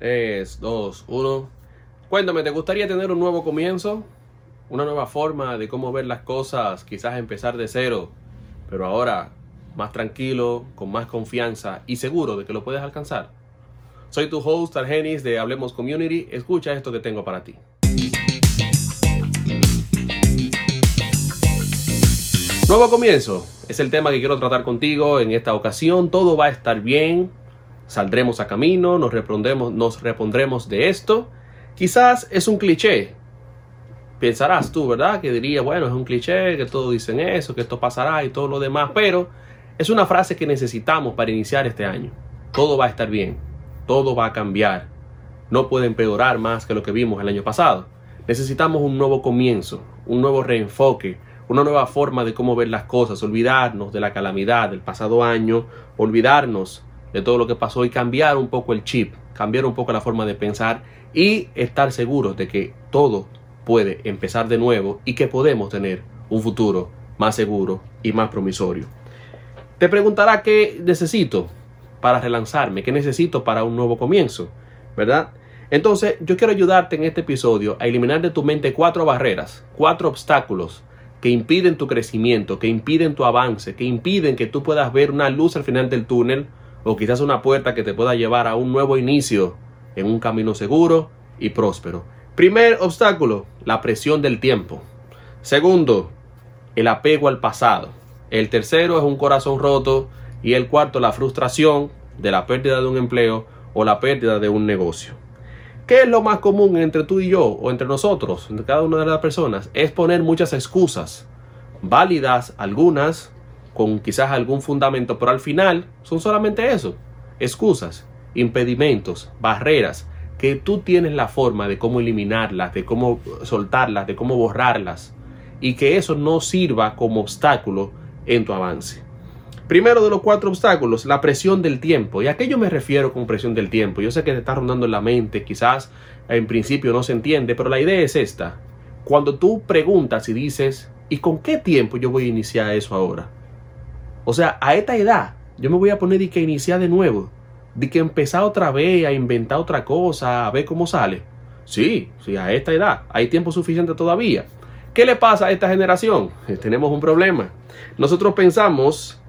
3, 2, 1. Cuéntame, ¿te gustaría tener un nuevo comienzo? Una nueva forma de cómo ver las cosas, quizás empezar de cero, pero ahora más tranquilo, con más confianza y seguro de que lo puedes alcanzar. Soy tu host Argenis de Hablemos Community. Escucha esto que tengo para ti. Nuevo comienzo. Es el tema que quiero tratar contigo en esta ocasión. Todo va a estar bien. Saldremos a camino, nos repondremos, nos de esto. Quizás es un cliché. Pensarás tú, ¿verdad? Que diría, bueno, es un cliché, que todos dicen eso, que esto pasará y todo lo demás. Pero es una frase que necesitamos para iniciar este año. Todo va a estar bien. Todo va a cambiar. No puede empeorar más que lo que vimos el año pasado. Necesitamos un nuevo comienzo, un nuevo reenfoque una nueva forma de cómo ver las cosas, olvidarnos de la calamidad del pasado año, olvidarnos de todo lo que pasó y cambiar un poco el chip, cambiar un poco la forma de pensar y estar seguros de que todo puede empezar de nuevo y que podemos tener un futuro más seguro y más promisorio. Te preguntará qué necesito para relanzarme, qué necesito para un nuevo comienzo, ¿verdad? Entonces yo quiero ayudarte en este episodio a eliminar de tu mente cuatro barreras, cuatro obstáculos que impiden tu crecimiento, que impiden tu avance, que impiden que tú puedas ver una luz al final del túnel o quizás una puerta que te pueda llevar a un nuevo inicio en un camino seguro y próspero. Primer obstáculo, la presión del tiempo. Segundo, el apego al pasado. El tercero es un corazón roto y el cuarto, la frustración de la pérdida de un empleo o la pérdida de un negocio. ¿Qué es lo más común entre tú y yo o entre nosotros, entre cada una de las personas? Es poner muchas excusas, válidas algunas, con quizás algún fundamento, pero al final son solamente eso, excusas, impedimentos, barreras, que tú tienes la forma de cómo eliminarlas, de cómo soltarlas, de cómo borrarlas, y que eso no sirva como obstáculo en tu avance. Primero de los cuatro obstáculos, la presión del tiempo. ¿Y a qué yo me refiero con presión del tiempo? Yo sé que te está rondando en la mente, quizás en principio no se entiende, pero la idea es esta. Cuando tú preguntas y dices, ¿y con qué tiempo yo voy a iniciar eso ahora? O sea, a esta edad, yo me voy a poner y que iniciar de nuevo, de que empezar otra vez a inventar otra cosa, a ver cómo sale. Sí, sí, a esta edad, hay tiempo suficiente todavía. ¿Qué le pasa a esta generación? Tenemos un problema. Nosotros pensamos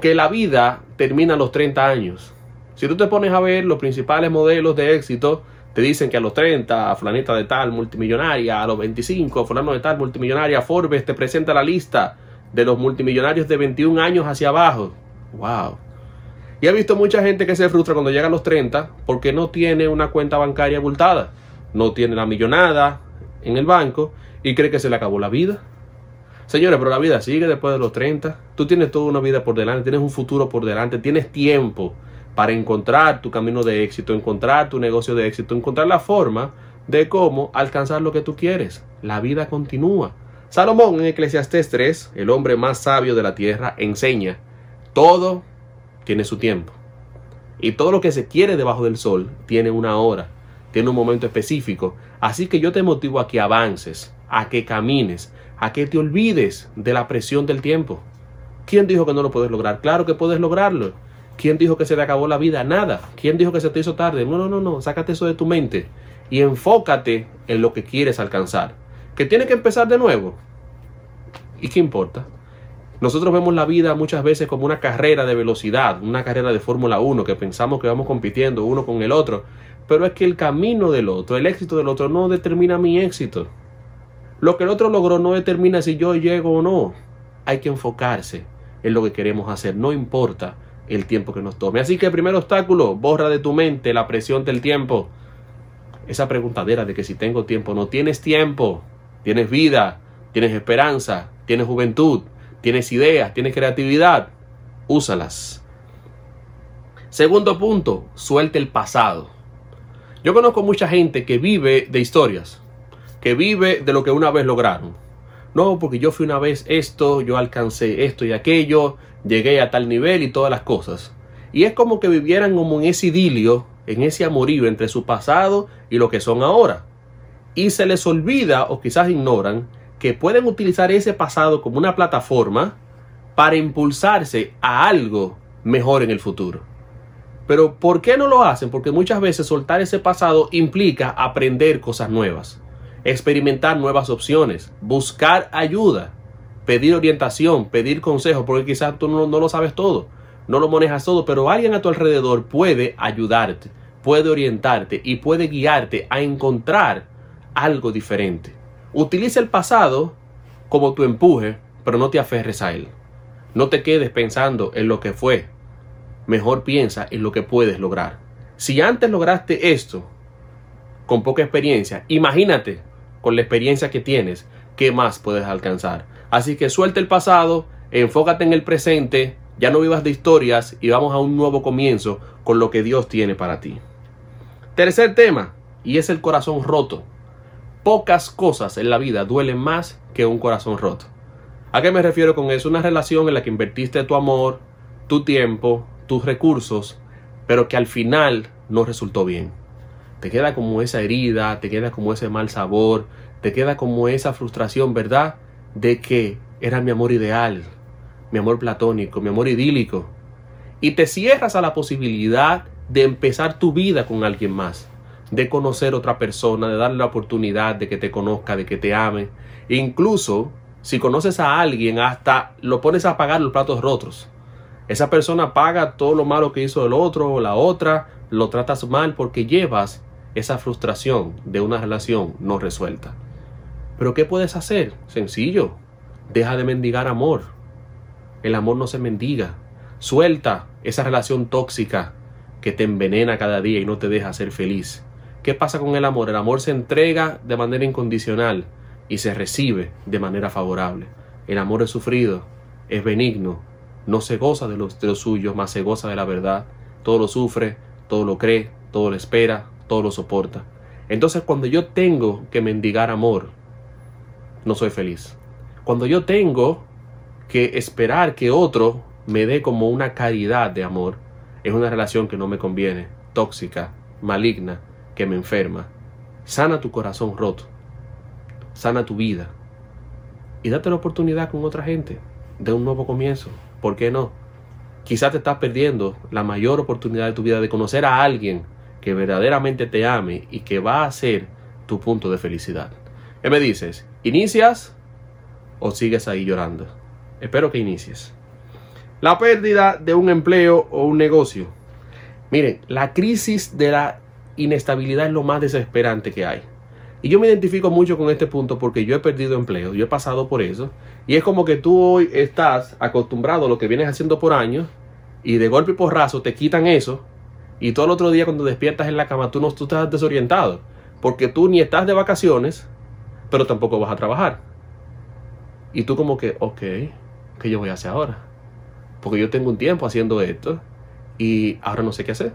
que la vida termina a los 30 años. Si tú te pones a ver los principales modelos de éxito, te dicen que a los 30, flanita de tal, multimillonaria, a los 25, fulano de tal, multimillonaria, Forbes te presenta la lista de los multimillonarios de 21 años hacia abajo. ¡Wow! Y he visto mucha gente que se frustra cuando llega a los 30 porque no tiene una cuenta bancaria abultada, no tiene la millonada en el banco y cree que se le acabó la vida. Señores, pero la vida sigue después de los 30. Tú tienes toda una vida por delante, tienes un futuro por delante, tienes tiempo para encontrar tu camino de éxito, encontrar tu negocio de éxito, encontrar la forma de cómo alcanzar lo que tú quieres. La vida continúa. Salomón en Eclesiastés 3, el hombre más sabio de la tierra, enseña, todo tiene su tiempo. Y todo lo que se quiere debajo del sol tiene una hora, tiene un momento específico. Así que yo te motivo a que avances, a que camines, a que te olvides de la presión del tiempo. ¿Quién dijo que no lo puedes lograr? Claro que puedes lograrlo. ¿Quién dijo que se te acabó la vida? Nada. ¿Quién dijo que se te hizo tarde? No, no, no, no. Sácate eso de tu mente y enfócate en lo que quieres alcanzar. ¿Que tiene que empezar de nuevo? ¿Y qué importa? Nosotros vemos la vida muchas veces como una carrera de velocidad, una carrera de Fórmula 1, que pensamos que vamos compitiendo uno con el otro, pero es que el camino del otro, el éxito del otro no determina mi éxito. Lo que el otro logró no determina si yo llego o no. Hay que enfocarse en lo que queremos hacer, no importa el tiempo que nos tome. Así que el primer obstáculo, borra de tu mente la presión del tiempo. Esa preguntadera de que si tengo tiempo, no tienes tiempo, tienes vida, tienes esperanza, tienes juventud, tienes ideas, tienes creatividad, úsalas. Segundo punto, suelte el pasado. Yo conozco mucha gente que vive de historias que vive de lo que una vez lograron. No, porque yo fui una vez esto, yo alcancé esto y aquello, llegué a tal nivel y todas las cosas. Y es como que vivieran como en ese idilio, en ese amorío entre su pasado y lo que son ahora. Y se les olvida o quizás ignoran que pueden utilizar ese pasado como una plataforma para impulsarse a algo mejor en el futuro. Pero ¿por qué no lo hacen? Porque muchas veces soltar ese pasado implica aprender cosas nuevas, experimentar nuevas opciones, buscar ayuda, pedir orientación, pedir consejo, porque quizás tú no, no lo sabes todo, no lo manejas todo, pero alguien a tu alrededor puede ayudarte, puede orientarte y puede guiarte a encontrar algo diferente. Utiliza el pasado como tu empuje, pero no te aferres a él. No te quedes pensando en lo que fue, mejor piensa en lo que puedes lograr. Si antes lograste esto con poca experiencia, imagínate con la experiencia que tienes, qué más puedes alcanzar. Así que suelta el pasado, enfócate en el presente, ya no vivas de historias y vamos a un nuevo comienzo con lo que Dios tiene para ti. Tercer tema, y es el corazón roto. Pocas cosas en la vida duelen más que un corazón roto. ¿A qué me refiero con eso? Una relación en la que invertiste tu amor, tu tiempo, tus recursos, pero que al final no resultó bien. Te queda como esa herida, te queda como ese mal sabor, te queda como esa frustración, ¿verdad? De que era mi amor ideal, mi amor platónico, mi amor idílico. Y te cierras a la posibilidad de empezar tu vida con alguien más, de conocer otra persona, de darle la oportunidad de que te conozca, de que te ame. E incluso, si conoces a alguien, hasta lo pones a pagar los platos rotos esa persona paga todo lo malo que hizo el otro o la otra, lo tratas mal porque llevas esa frustración de una relación no resuelta. Pero ¿qué puedes hacer? Sencillo. Deja de mendigar amor. El amor no se mendiga. Suelta esa relación tóxica que te envenena cada día y no te deja ser feliz. ¿Qué pasa con el amor? El amor se entrega de manera incondicional y se recibe de manera favorable. El amor es sufrido, es benigno, no se goza de los, de los suyos, más se goza de la verdad. Todo lo sufre, todo lo cree, todo lo espera, todo lo soporta. Entonces cuando yo tengo que mendigar amor, no soy feliz. Cuando yo tengo que esperar que otro me dé como una caridad de amor, es una relación que no me conviene, tóxica, maligna, que me enferma. Sana tu corazón roto, sana tu vida y date la oportunidad con otra gente de un nuevo comienzo. ¿Por qué no? Quizás te estás perdiendo la mayor oportunidad de tu vida de conocer a alguien que verdaderamente te ame y que va a ser tu punto de felicidad. ¿Qué me dices? ¿Inicias o sigues ahí llorando? Espero que inicies. La pérdida de un empleo o un negocio. Miren, la crisis de la inestabilidad es lo más desesperante que hay. Y yo me identifico mucho con este punto porque yo he perdido empleo, yo he pasado por eso. Y es como que tú hoy estás acostumbrado a lo que vienes haciendo por años y de golpe y porrazo te quitan eso y todo el otro día cuando despiertas en la cama tú no tú estás desorientado porque tú ni estás de vacaciones pero tampoco vas a trabajar. Y tú como que, ok, ¿qué yo voy a hacer ahora? Porque yo tengo un tiempo haciendo esto y ahora no sé qué hacer.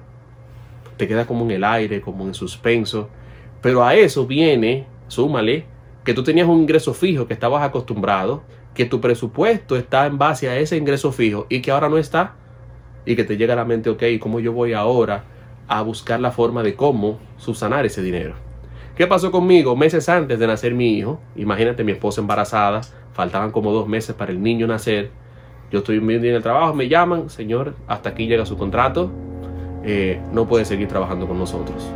Te queda como en el aire, como en suspenso pero a eso viene, súmale, que tú tenías un ingreso fijo que estabas acostumbrado, que tu presupuesto está en base a ese ingreso fijo y que ahora no está. Y que te llega a la mente, ok, ¿cómo yo voy ahora a buscar la forma de cómo subsanar ese dinero? ¿Qué pasó conmigo meses antes de nacer mi hijo? Imagínate mi esposa embarazada, faltaban como dos meses para el niño nacer. Yo estoy bien en el trabajo, me llaman, señor, hasta aquí llega su contrato, eh, no puede seguir trabajando con nosotros.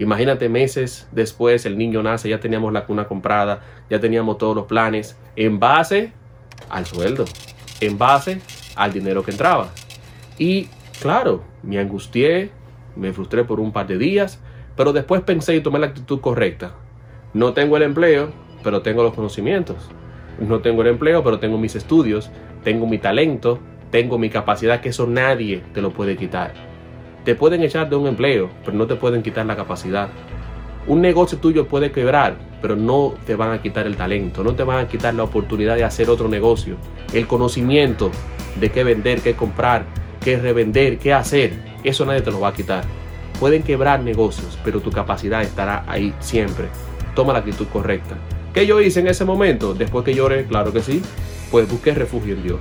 Imagínate meses después, el niño nace, ya teníamos la cuna comprada, ya teníamos todos los planes, en base al sueldo, en base al dinero que entraba. Y claro, me angustié, me frustré por un par de días, pero después pensé y tomé la actitud correcta. No tengo el empleo, pero tengo los conocimientos. No tengo el empleo, pero tengo mis estudios, tengo mi talento, tengo mi capacidad, que eso nadie te lo puede quitar. Te pueden echar de un empleo, pero no te pueden quitar la capacidad. Un negocio tuyo puede quebrar, pero no te van a quitar el talento, no te van a quitar la oportunidad de hacer otro negocio, el conocimiento de qué vender, qué comprar, qué revender, qué hacer. Eso nadie te lo va a quitar. Pueden quebrar negocios, pero tu capacidad estará ahí siempre. Toma la actitud correcta. ¿Qué yo hice en ese momento? Después que lloré, claro que sí, pues busqué refugio en Dios.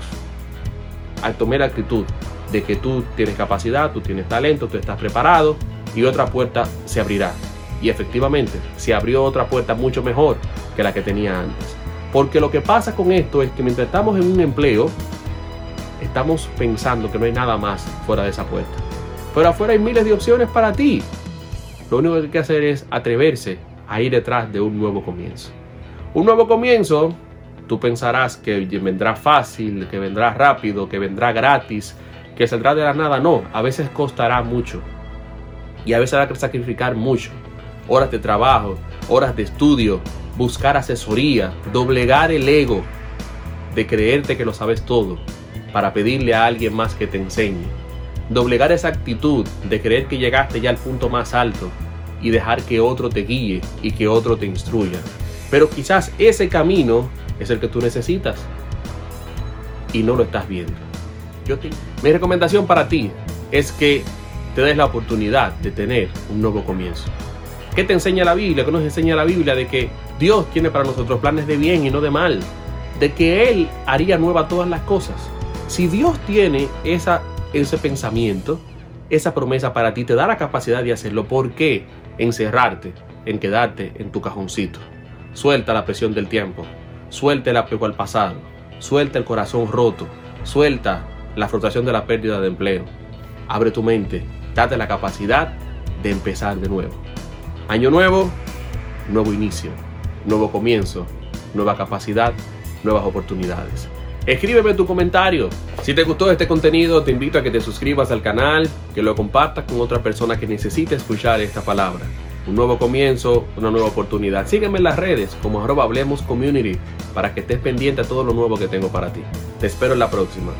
Al tomar la actitud de que tú tienes capacidad, tú tienes talento, tú estás preparado y otra puerta se abrirá. Y efectivamente, se abrió otra puerta mucho mejor que la que tenía antes. Porque lo que pasa con esto es que mientras estamos en un empleo, estamos pensando que no hay nada más fuera de esa puerta. Pero afuera hay miles de opciones para ti. Lo único que hay que hacer es atreverse a ir detrás de un nuevo comienzo. Un nuevo comienzo, tú pensarás que vendrá fácil, que vendrá rápido, que vendrá gratis, que saldrá de la nada. No, a veces costará mucho. Y a veces habrá que sacrificar mucho. Horas de trabajo, horas de estudio, buscar asesoría, doblegar el ego de creerte que lo sabes todo para pedirle a alguien más que te enseñe. Doblegar esa actitud de creer que llegaste ya al punto más alto y dejar que otro te guíe y que otro te instruya. Pero quizás ese camino es el que tú necesitas y no lo estás viendo. Yo Mi recomendación para ti es que te des la oportunidad de tener un nuevo comienzo. ¿Qué te enseña la Biblia? ¿Qué nos enseña la Biblia? De que Dios tiene para nosotros planes de bien y no de mal. De que Él haría nueva todas las cosas. Si Dios tiene esa, ese pensamiento, esa promesa para ti, te da la capacidad de hacerlo. ¿Por qué encerrarte en quedarte en tu cajoncito? Suelta la presión del tiempo. Suelta el apego al pasado. Suelta el corazón roto. Suelta la frustración de la pérdida de empleo. Abre tu mente. Date la capacidad de empezar de nuevo. Año nuevo, nuevo inicio, nuevo comienzo, nueva capacidad, nuevas oportunidades. Escríbeme tu comentario. Si te gustó este contenido, te invito a que te suscribas al canal, que lo compartas con otra persona que necesite escuchar esta palabra. Un nuevo comienzo, una nueva oportunidad. Sígueme en las redes como arroba Hablemos Community para que estés pendiente a todo lo nuevo que tengo para ti. Te espero en la próxima.